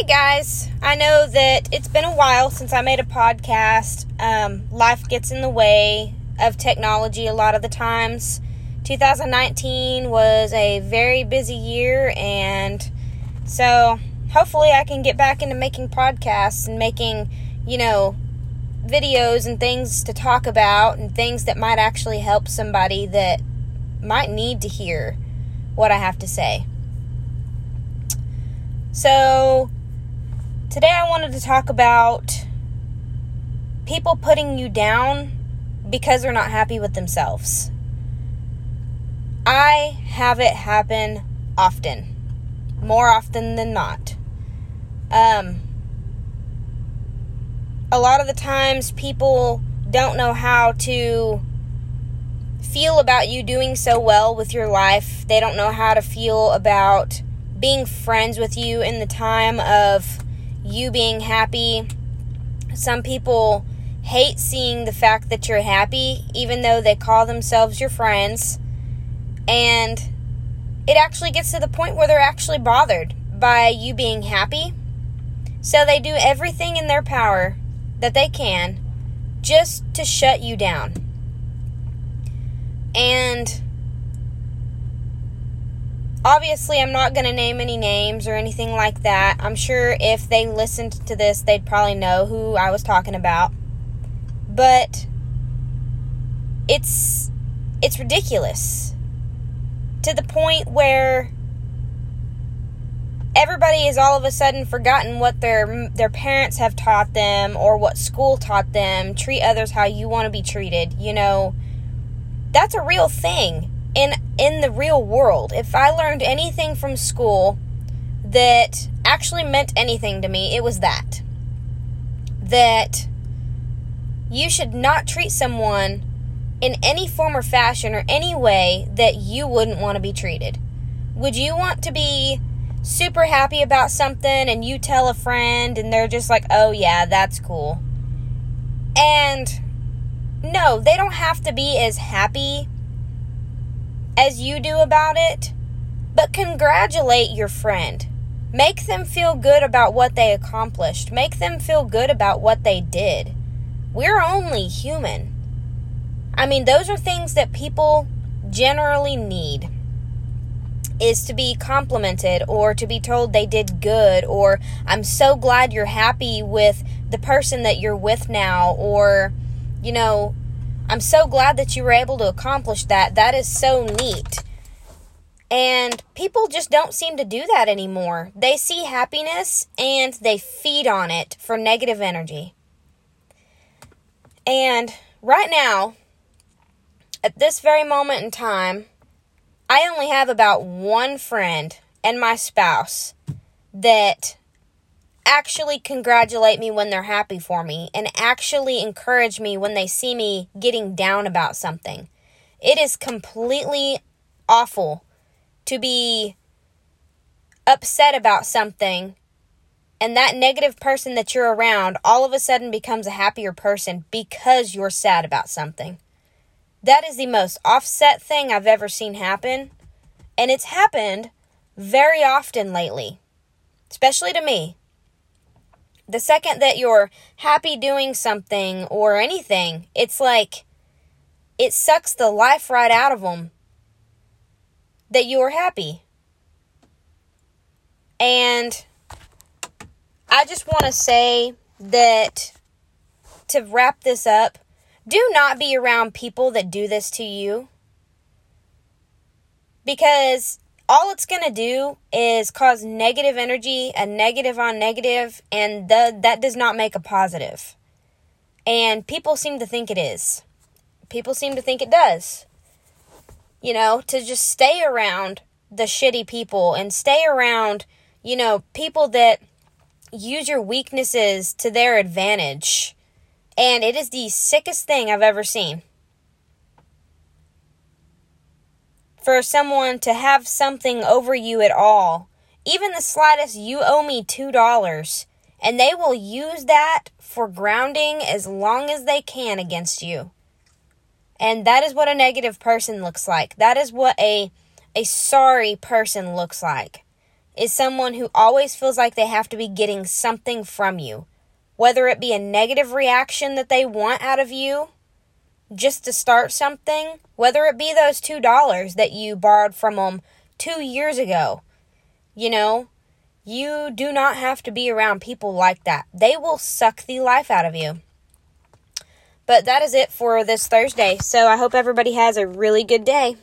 Hey guys, I know that it's been a while since I made a podcast. Um, life gets in the way of technology a lot of the times. 2019 was a very busy year, and so hopefully I can get back into making podcasts and making, you know, videos and things to talk about and things that might actually help somebody that might need to hear what I have to say. So, today I wanted to talk about people putting you down because they're not happy with themselves. I have it happen often, more often than not. Um, a lot of the times people don't know how to feel about you doing so well with your life. They don't know how to feel about being friends with you in the time of you being happy. Some people hate seeing the fact that you're happy, even though they call themselves your friends. And it actually gets to the point where they're actually bothered by you being happy. So they do everything in their power that they can just to shut you down. And obviously, I'm not going to name any names or anything like that. I'm sure if they listened to this, they'd probably know who I was talking about. But it's it's ridiculous to the point where everybody is all of a sudden forgotten what their their parents have taught them or what school taught them treat others how you want to be treated you know that's a real thing in in the real world. If I learned anything from school that actually meant anything to me, it was that. That you should not treat someone in any form or fashion or any way that you wouldn't want to be treated. Would you want to be super happy about something and you tell a friend and they're just like, "Oh yeah, that's cool." And no, they don't have to be as happy as you do about it, but congratulate your friend. Make them feel good about what they accomplished. Make them feel good about what they did. We're only human. I mean, those are things that people generally need is to be complimented or to be told they did good or I'm so glad you're happy with the person that you're with now or you know, I'm so glad that you were able to accomplish that. That is so neat. And people just don't seem to do that anymore. They see happiness and they feed on it for negative energy. And right now, at this very moment in time, I only have about one friend and my spouse that actually congratulate me when they're happy for me and actually encourage me when they see me getting down about something. It is completely awful to be upset about something and that negative person that you're around all of a sudden becomes a happier person because you're sad about something. That is the most offset thing I've ever seen happen. And it's happened very often lately, especially to me. The second that you're happy doing something or anything, it's like it sucks the life right out of them that you are happy. And I just want to say that to wrap this up, do not be around people that do this to you. Because all it's going to do is cause negative energy, a negative on negative, and the, that does not make a positive. And people seem to think it is. People seem to think it does. You know, to just stay around the shitty people and stay around, you know, people that use your weaknesses to their advantage. And it is the sickest thing I've ever seen. For someone to have something over you at all, even the slightest, you owe me $2, and they will use that for grounding as long as they can against you. And that is what a negative person looks like. That is what a a sorry person looks like. is someone who always feels like they have to be getting something from you, whether it be a negative reaction that they want out of you just to start something, whether it be those $2 that you borrowed from them two years ago. You know, you do not have to be around people like that. They will suck the life out of you. But that is it for this Thursday. So I hope everybody has a really good day.